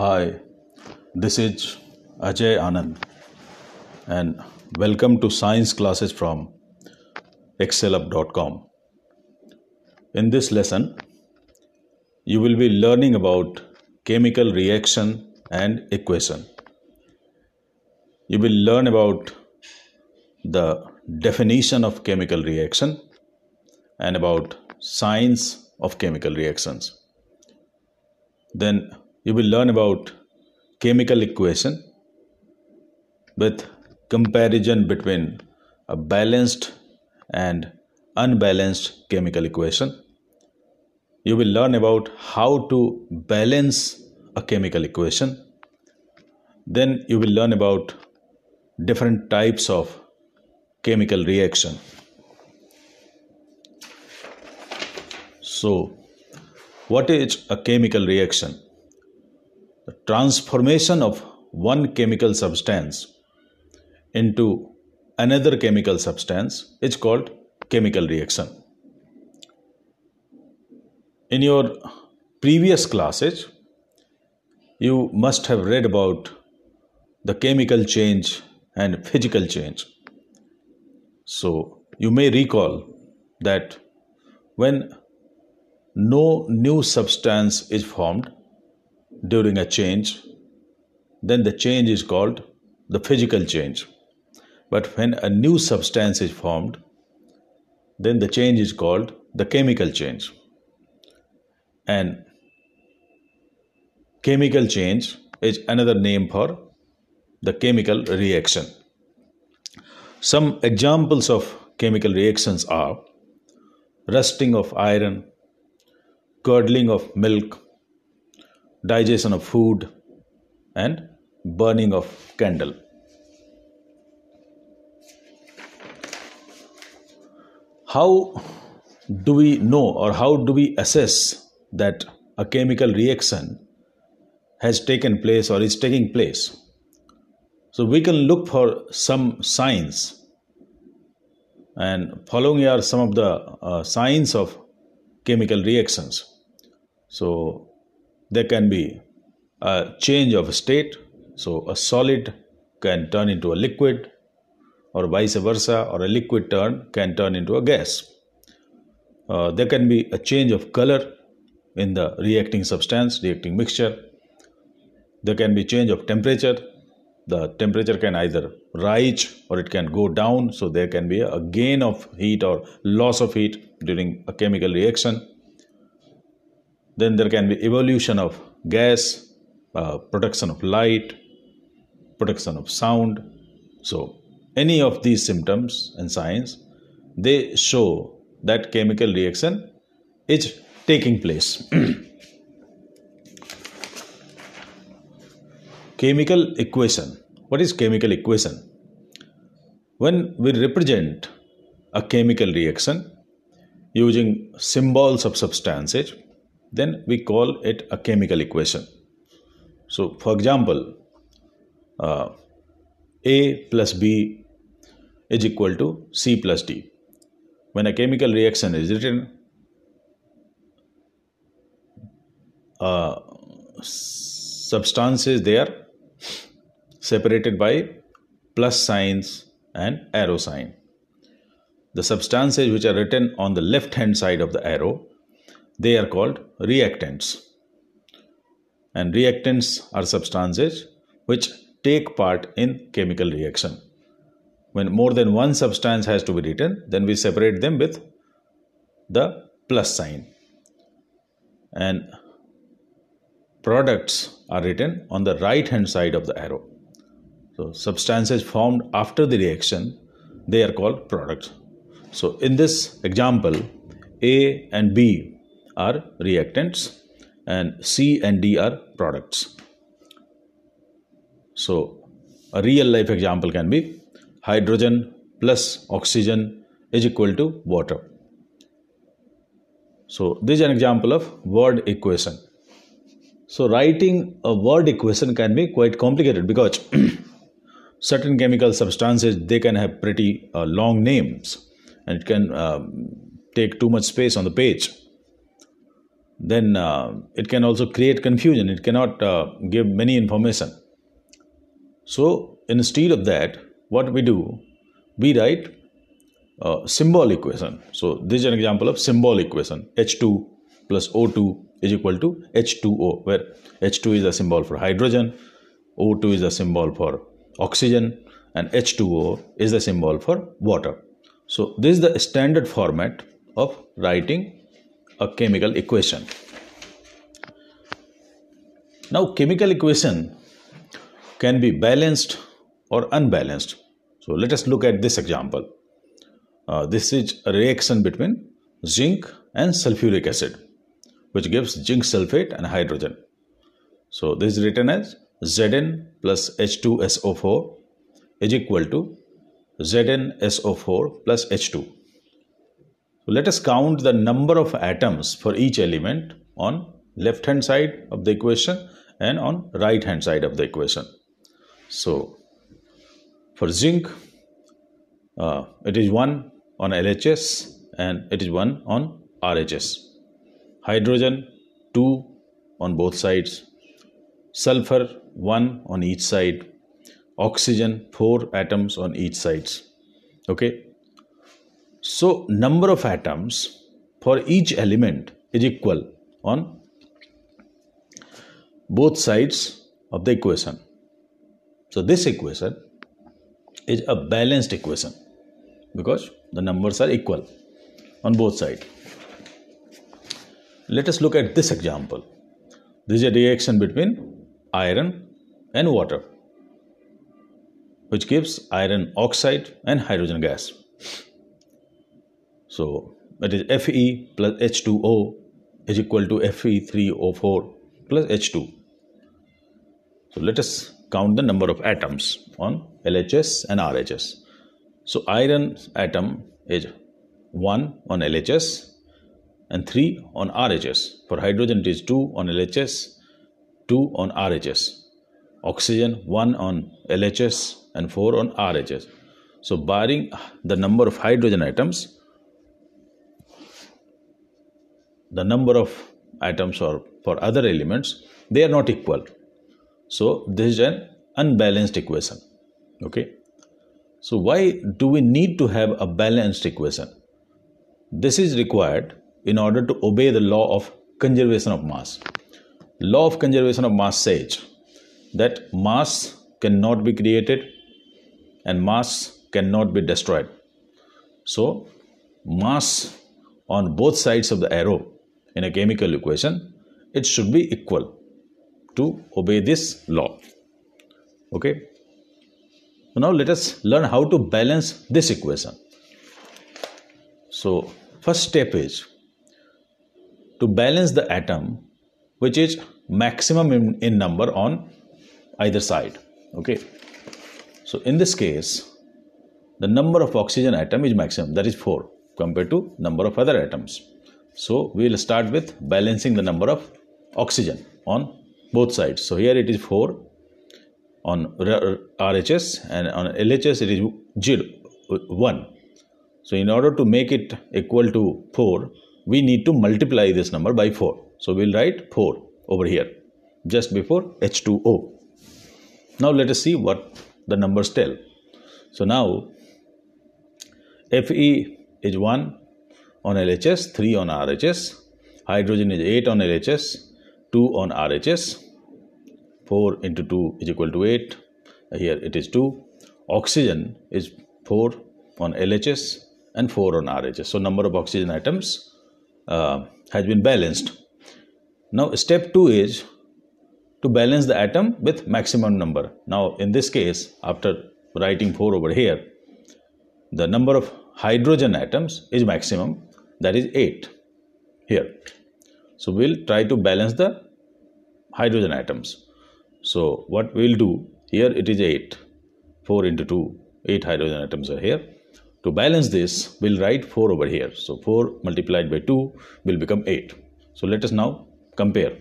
Hi, this is Ajay Anand, and welcome to science classes from excellup.com. In this lesson, you will be learning about chemical reaction and equation. You will learn about the definition of chemical reaction and about science of chemical reactions. Then you will learn about chemical equation with comparison between a balanced and unbalanced chemical equation. You will learn about how to balance a chemical equation. Then you will learn about different types of chemical reaction. So, what is a chemical reaction? Transformation of one chemical substance into another chemical substance is called chemical reaction. In your previous classes, you must have read about the chemical change and physical change. So, you may recall that when no new substance is formed during a change, then the change is called the physical change. But when a new substance is formed, then the change is called the chemical change. And chemical change is another name for the chemical reaction. Some examples of chemical reactions are rusting of iron, curdling of milk, digestion of food, and burning of candle. How do we know or how do we assess that a chemical reaction has taken place or is taking place? So we can look for some signs, and following are some of the uh, signs of chemical reactions. So there can be a change of state, so a solid can turn into a liquid, or vice versa, or a liquid turn can turn into a gas. Uh, there can be a change of color in the reacting substance, reacting mixture. There can be change of temperature. The temperature can either rise or it can go down. So there can be a gain of heat or loss of heat during a chemical reaction. Then there can be evolution of gas, uh, production of light, production of sound. So any of these symptoms and signs, they show that chemical reaction is taking place. chemical equation. What is chemical equation? When we represent a chemical reaction using symbols of substances, then we call it a chemical equation. So, for example, uh, A plus B is equal to C plus D. When a chemical reaction is written, uh, substances they are separated by plus signs and arrow sign. The substances which are written on the left hand side of the arrow they are called reactants. And reactants are substances which take part in chemical reaction. When more than one substance has to be written, then we separate them with the plus sign. And products are written on the right hand side of the arrow. So, substances formed after the reaction, they are called products. So, in this example, A and B are reactants and C and D are products. So, a real life example can be hydrogen plus oxygen is equal to water. So, this is an example of word equation. So, writing a word equation can be quite complicated because certain chemical substances they can have pretty uh, long names and it can uh, take too much space on the page then uh, it can also create confusion. It cannot uh, give many information. So instead of that, what we do, we write a symbol equation. So this is an example of symbol equation. H2 plus O2 is equal to H2O, where H2 is a symbol for hydrogen, O2 is a symbol for oxygen, and H2O is the symbol for water. So this is the standard format of writing a chemical equation. Now chemical equation can be balanced or unbalanced. So let us look at this example. Uh, this is a reaction between zinc and sulfuric acid which gives zinc sulfate and hydrogen. So this is written as Zn plus H2SO4 is equal to ZnSO4 plus H2. Let us count the number of atoms for each element on left hand side of the equation and on right hand side of the equation. So for zinc, uh, it is 1 on LHS and it is 1 on RHS. Hydrogen 2 on both sides. Sulfur 1 on each side. Oxygen 4 atoms on each sides. Okay so number of atoms for each element is equal on both sides of the equation. So this equation is a balanced equation because the numbers are equal on both sides. Let us look at this example. This is a reaction between iron and water which gives iron oxide and hydrogen gas. So that is Fe plus H2O is equal to Fe3O4 plus H2. So let us count the number of atoms on LHS and RHS. So iron atom is 1 on LHS and 3 on RHS. For hydrogen it is 2 on LHS, 2 on RHS. Oxygen 1 on LHS and 4 on RHS. So barring the number of hydrogen atoms, the number of atoms or for other elements they are not equal. So this is an unbalanced equation. Okay? So why do we need to have a balanced equation? This is required in order to obey the law of conservation of mass. Law of conservation of mass says that mass cannot be created and mass cannot be destroyed. So mass on both sides of the arrow in a chemical equation, it should be equal to obey this law. Okay. Now let us learn how to balance this equation. So first step is to balance the atom which is maximum in, in number on either side. Okay. So in this case, the number of oxygen atom is maximum that is 4 compared to number of other atoms. So we will start with balancing the number of oxygen on both sides. So here it is 4 on RHS and on LHS it is 0, 1. So in order to make it equal to 4, we need to multiply this number by 4. So we'll write 4 over here just before H2O. Now let us see what the numbers tell. So now Fe is 1, on LHS, 3 on RHS. Hydrogen is 8 on LHS, 2 on RHS. 4 into 2 is equal to 8. Here it is 2. Oxygen is 4 on LHS and 4 on RHS. So number of oxygen atoms uh, has been balanced. Now step 2 is to balance the atom with maximum number. Now in this case, after writing 4 over here, the number of hydrogen atoms is maximum that is 8 here. So we'll try to balance the hydrogen atoms. So what we'll do here it is 8 4 into 2 8 hydrogen atoms are here. To balance this we'll write 4 over here. So 4 multiplied by 2 will become 8. So let us now compare.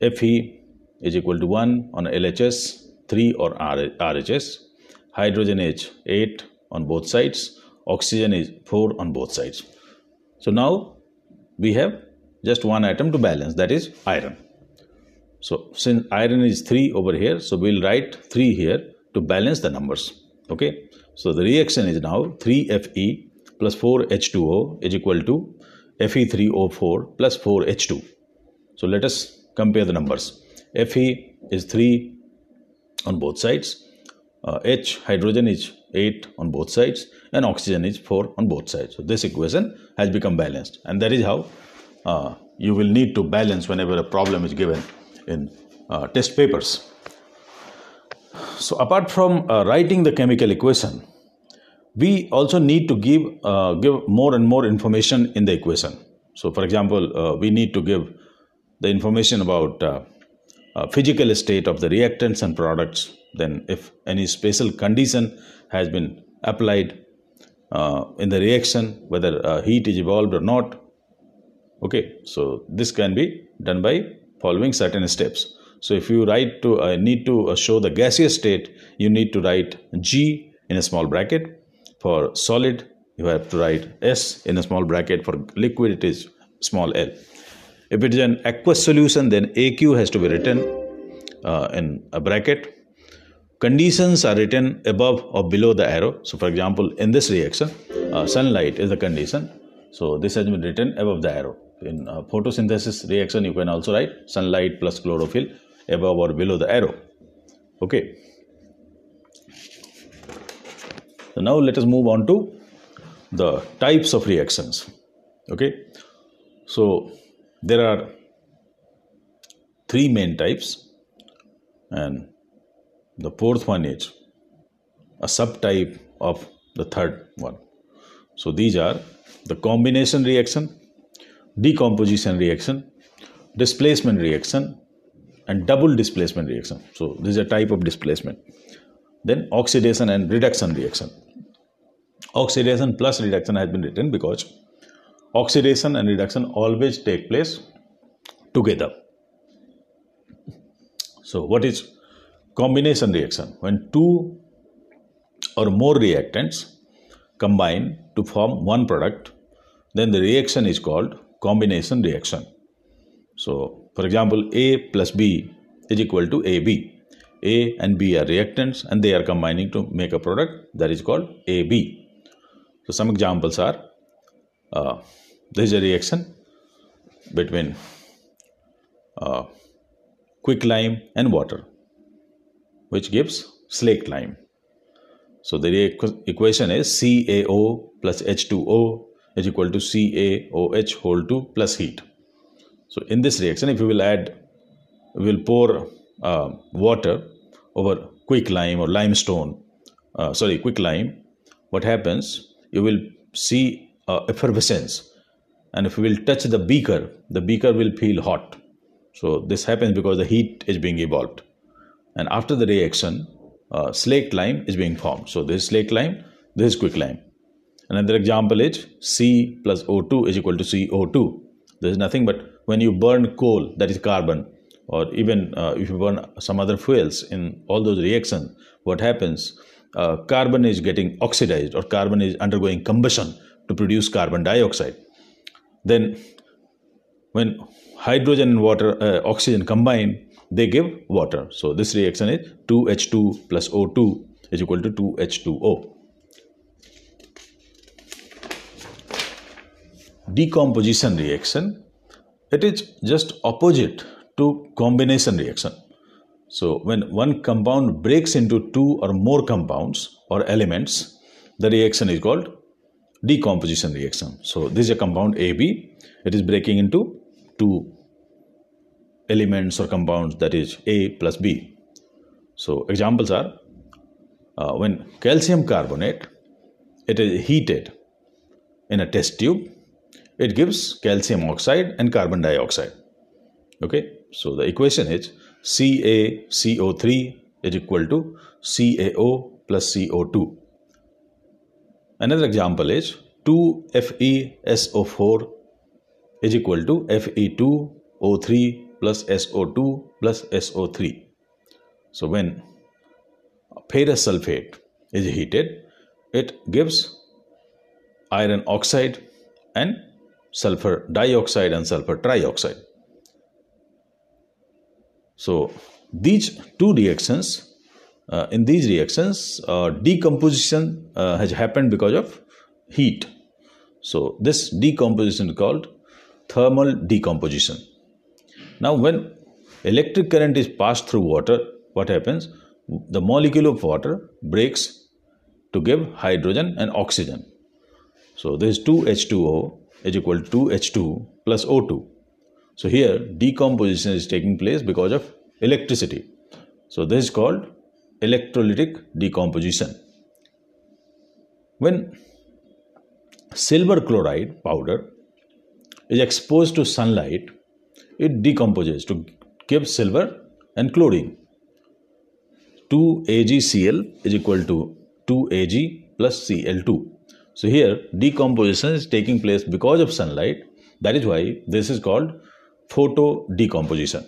Fe is equal to 1 on LHS 3 or RHS. Hydrogen is 8 on both sides. Oxygen is 4 on both sides. So now we have just one atom to balance, that is iron. So since iron is 3 over here, so we'll write 3 here to balance the numbers. Okay. So the reaction is now 3Fe plus 4H2O is equal to Fe3O4 plus 4H2. So let us compare the numbers. Fe is 3 on both sides. Uh, H hydrogen is 8 on both sides and oxygen is 4 on both sides. So this equation has become balanced and that is how uh, you will need to balance whenever a problem is given in uh, test papers. So apart from uh, writing the chemical equation, we also need to give uh, give more and more information in the equation. So for example, uh, we need to give the information about uh, uh, physical state of the reactants and products. Then if any special condition has been applied in the reaction, whether heat is evolved or not, okay so this can be done by following certain steps so if you write to uh, need to uh, show the gaseous state, you need to write G in a small bracket. For solid, you have to write S in a small bracket. For liquid, it is small l. If it is an aqueous solution, then AQ has to be written uh, in a bracket. Conditions are written above or below the arrow. So, for example, in this reaction, uh, sunlight is the condition. So, this has been written above the arrow. In uh, photosynthesis reaction, you can also write sunlight plus chlorophyll above or below the arrow okay so now let us move on to the types of reactions okay so there are three main types and the fourth one is a subtype of the third one so these are the combination reaction decomposition reaction displacement reaction and double displacement reaction. So this is a type of displacement. Then oxidation and reduction reaction. Oxidation plus reduction has been written because oxidation and reduction always take place together. So what is combination reaction? When two or more reactants combine to form one product, then the reaction is called combination reaction. So for example, A plus B is equal to AB. A and B are reactants and they are combining to make a product that is called AB. So some examples are uh, there is a reaction between uh, quicklime and water which gives slaked lime. So the equation is CaO plus H2O is equal to CaOH whole 2 plus heat. So in this reaction, if you will add, we will pour uh, water over quicklime or limestone, uh, sorry, quicklime, what happens? You will see uh, effervescence. And if you will touch the beaker, the beaker will feel hot. So this happens because the heat is being evolved. And after the reaction, uh, lime is being formed. So this is lime, this is quicklime. Another example is C plus O2 is equal to CO2. There is nothing but when you burn coal, that is carbon, or even uh, if you burn some other fuels in all those reactions, what happens? Uh, carbon is getting oxidized or carbon is undergoing combustion to produce carbon dioxide. Then, when hydrogen and water, uh, oxygen combine, they give water. So, this reaction is 2H2 plus O2 is equal to 2H2O. Decomposition reaction it is just opposite to combination reaction. So when one compound breaks into two or more compounds or elements, the reaction is called decomposition reaction. So this is a compound AB. It is breaking into two elements or compounds that is A plus B. So examples are uh, when calcium carbonate it is heated in a test tube it gives calcium oxide and carbon dioxide. Okay, so the equation is CaCO3 is equal to CaO plus CO2. Another example is 2FeSO4 is equal to Fe2O3 plus SO2 plus SO3. So when ferrous sulfate is heated, it gives iron oxide and sulfur dioxide and sulfur trioxide. So these two reactions, uh, in these reactions, uh, decomposition uh, has happened because of heat. So this decomposition is called thermal decomposition. Now when electric current is passed through water, what happens? The molecule of water breaks to give hydrogen and oxygen. So this 2H2O is equal to 2H2 plus O2. So here decomposition is taking place because of electricity. So this is called electrolytic decomposition. When silver chloride powder is exposed to sunlight, it decomposes to give silver and chlorine. 2AgCl is equal to 2Ag plus Cl2. So here decomposition is taking place because of sunlight. That is why this is called photo decomposition.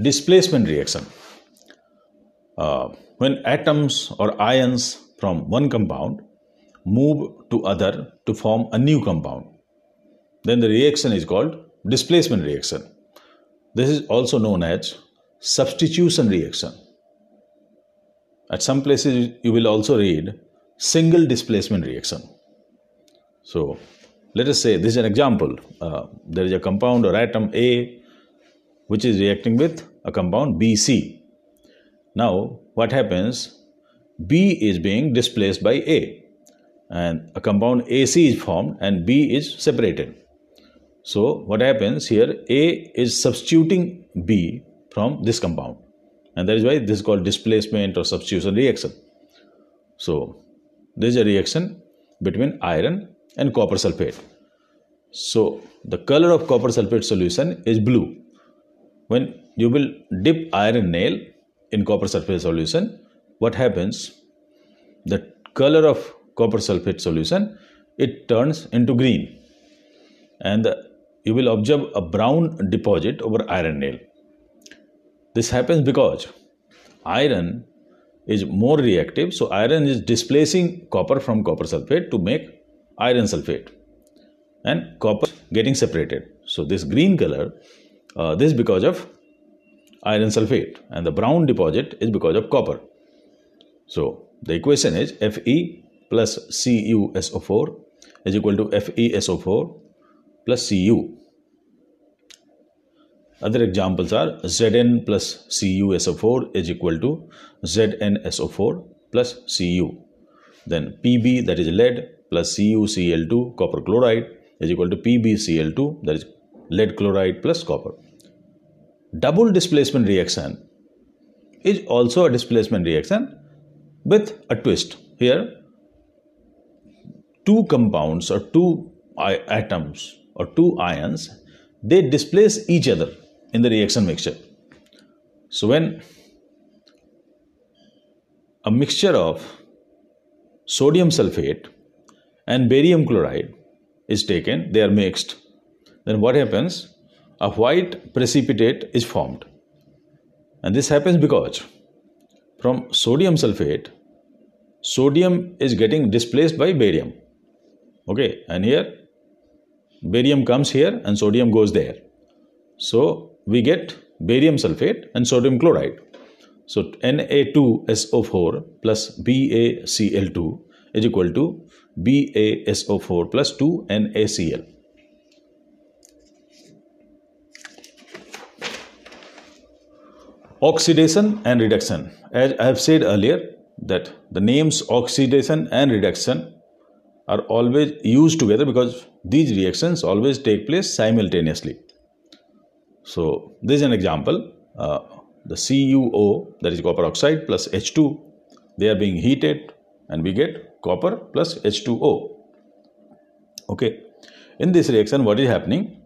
Displacement reaction. Uh, when atoms or ions from one compound move to other to form a new compound, then the reaction is called displacement reaction. This is also known as substitution reaction. At some places, you will also read single displacement reaction. So, let us say this is an example. Uh, there is a compound or atom A which is reacting with a compound BC. Now, what happens? B is being displaced by A, and a compound AC is formed, and B is separated. So, what happens here? A is substituting B from this compound and that is why this is called displacement or substitution reaction. So this is a reaction between iron and copper sulfate. So the color of copper sulfate solution is blue. When you will dip iron nail in copper sulfate solution, what happens? The color of copper sulfate solution it turns into green and you will observe a brown deposit over iron nail this happens because iron is more reactive, so iron is displacing copper from copper sulfate to make iron sulfate, and copper getting separated. So this green color, uh, this is because of iron sulfate, and the brown deposit is because of copper. So the equation is Fe plus CuSO4 is equal to FeSO4 plus Cu other examples are Zn plus CuSO4 is equal to ZnSO4 plus Cu. Then Pb that is lead plus CuCl2 copper chloride is equal to PbCl2 that is lead chloride plus copper. Double displacement reaction is also a displacement reaction with a twist. Here two compounds or two atoms or two ions they displace each other in the reaction mixture. So when a mixture of sodium sulfate and barium chloride is taken, they are mixed, then what happens? A white precipitate is formed. And this happens because from sodium sulfate, sodium is getting displaced by barium. Okay, and here barium comes here and sodium goes there. So we get barium sulfate and sodium chloride. So Na2SO4 plus BaCl2 is equal to BaSO4 plus 2NaCl. Oxidation and reduction. As I have said earlier, that the names oxidation and reduction are always used together because these reactions always take place simultaneously. So this is an example. Uh, the CuO that is copper oxide plus H2 they are being heated and we get copper plus H2O. Okay. In this reaction what is happening?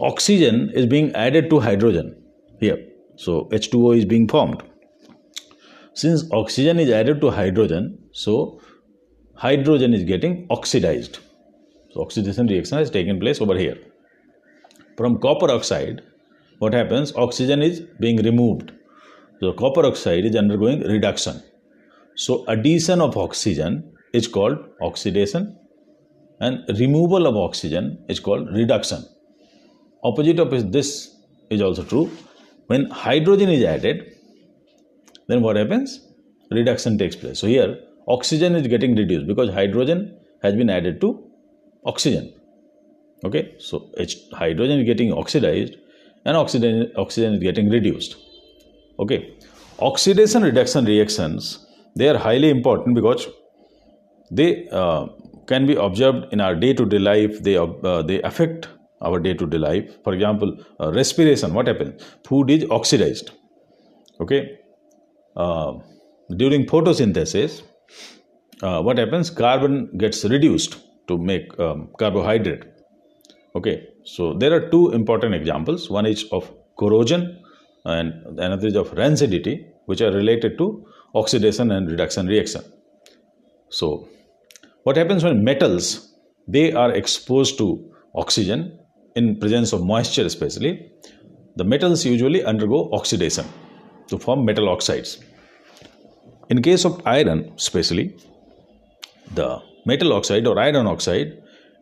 Oxygen is being added to hydrogen here. So H2O is being formed. Since oxygen is added to hydrogen, so hydrogen is getting oxidized. Oxidation reaction has taken place over here. From copper oxide, what happens? Oxygen is being removed. So copper oxide is undergoing reduction. So addition of oxygen is called oxidation and removal of oxygen is called reduction. Opposite of this is also true. When hydrogen is added, then what happens? Reduction takes place. So here oxygen is getting reduced because hydrogen has been added to oxygen. Okay, so hydrogen is getting oxidized and oxygen, oxygen is getting reduced. Okay, oxidation reduction reactions they are highly important because they uh, can be observed in our day-to-day life. They uh, they affect our day-to-day life. For example, uh, respiration. What happens? Food is oxidized. Okay. Uh, during photosynthesis, uh, what happens? Carbon gets reduced to make um, carbohydrate. Okay. So there are two important examples. One is of corrosion, and another is of rancidity, which are related to oxidation and reduction reaction. So what happens when metals they are exposed to oxygen in presence of moisture especially the metals usually undergo oxidation to form metal oxides in case of iron especially the metal oxide or iron oxide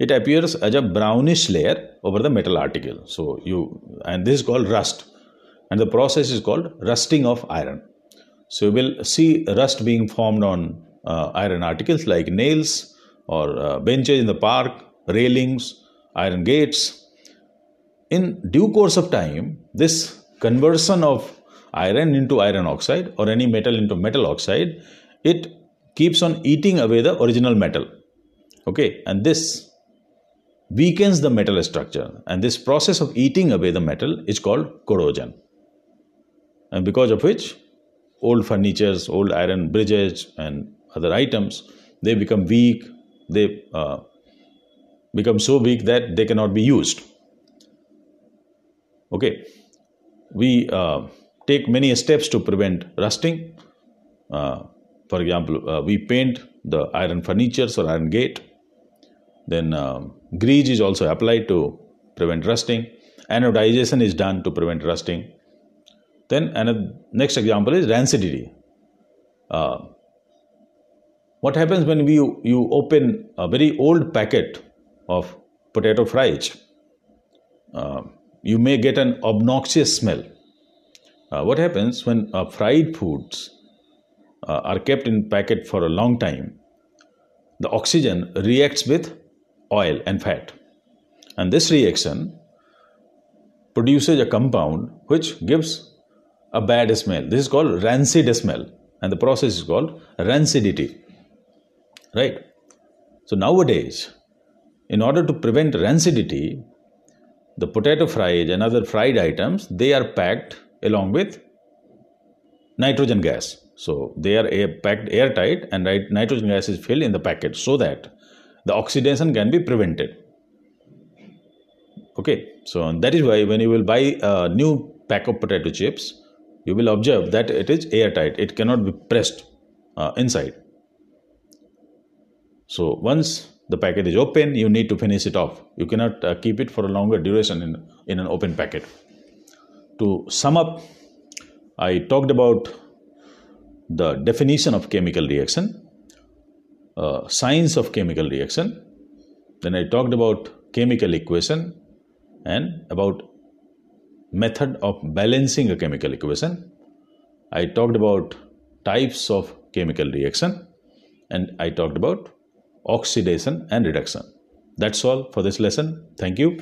it appears as a brownish layer over the metal article so you and this is called rust and the process is called rusting of iron so you will see rust being formed on uh, iron articles like nails or uh, benches in the park, railings, iron gates. In due course of time, this conversion of iron into iron oxide or any metal into metal oxide, it keeps on eating away the original metal. Okay, and this weakens the metal structure, and this process of eating away the metal is called corrosion. And because of which old furnitures, old iron bridges, and other items, they become weak, they uh, become so weak that they cannot be used. Okay, we uh, take many steps to prevent rusting. Uh, for example, uh, we paint the iron furnitures or iron gate. Then um, grease is also applied to prevent rusting. Anodization is done to prevent rusting then another next example is rancidity. Uh, what happens when you, you open a very old packet of potato fries? Uh, you may get an obnoxious smell. Uh, what happens when uh, fried foods uh, are kept in packet for a long time? The oxygen reacts with oil and fat, and this reaction produces a compound which gives a bad smell. This is called rancid smell, and the process is called rancidity. Right? So, nowadays, in order to prevent rancidity, the potato fries and other fried items they are packed along with nitrogen gas. So, they are air, packed airtight, and nitrogen gas is filled in the packet so that the oxidation can be prevented. Okay, so that is why when you will buy a new pack of potato chips, you will observe that it is airtight. It cannot be pressed uh, inside. So once the packet is open you need to finish it off. You cannot uh, keep it for a longer duration in, in an open packet. To sum up i talked about the definition of chemical reaction uh, science of chemical reaction then i talked about chemical equation and about method of balancing a chemical equation. I talked about types of chemical reaction and I talked about oxidation and reduction. That's all for this lesson. Thank you.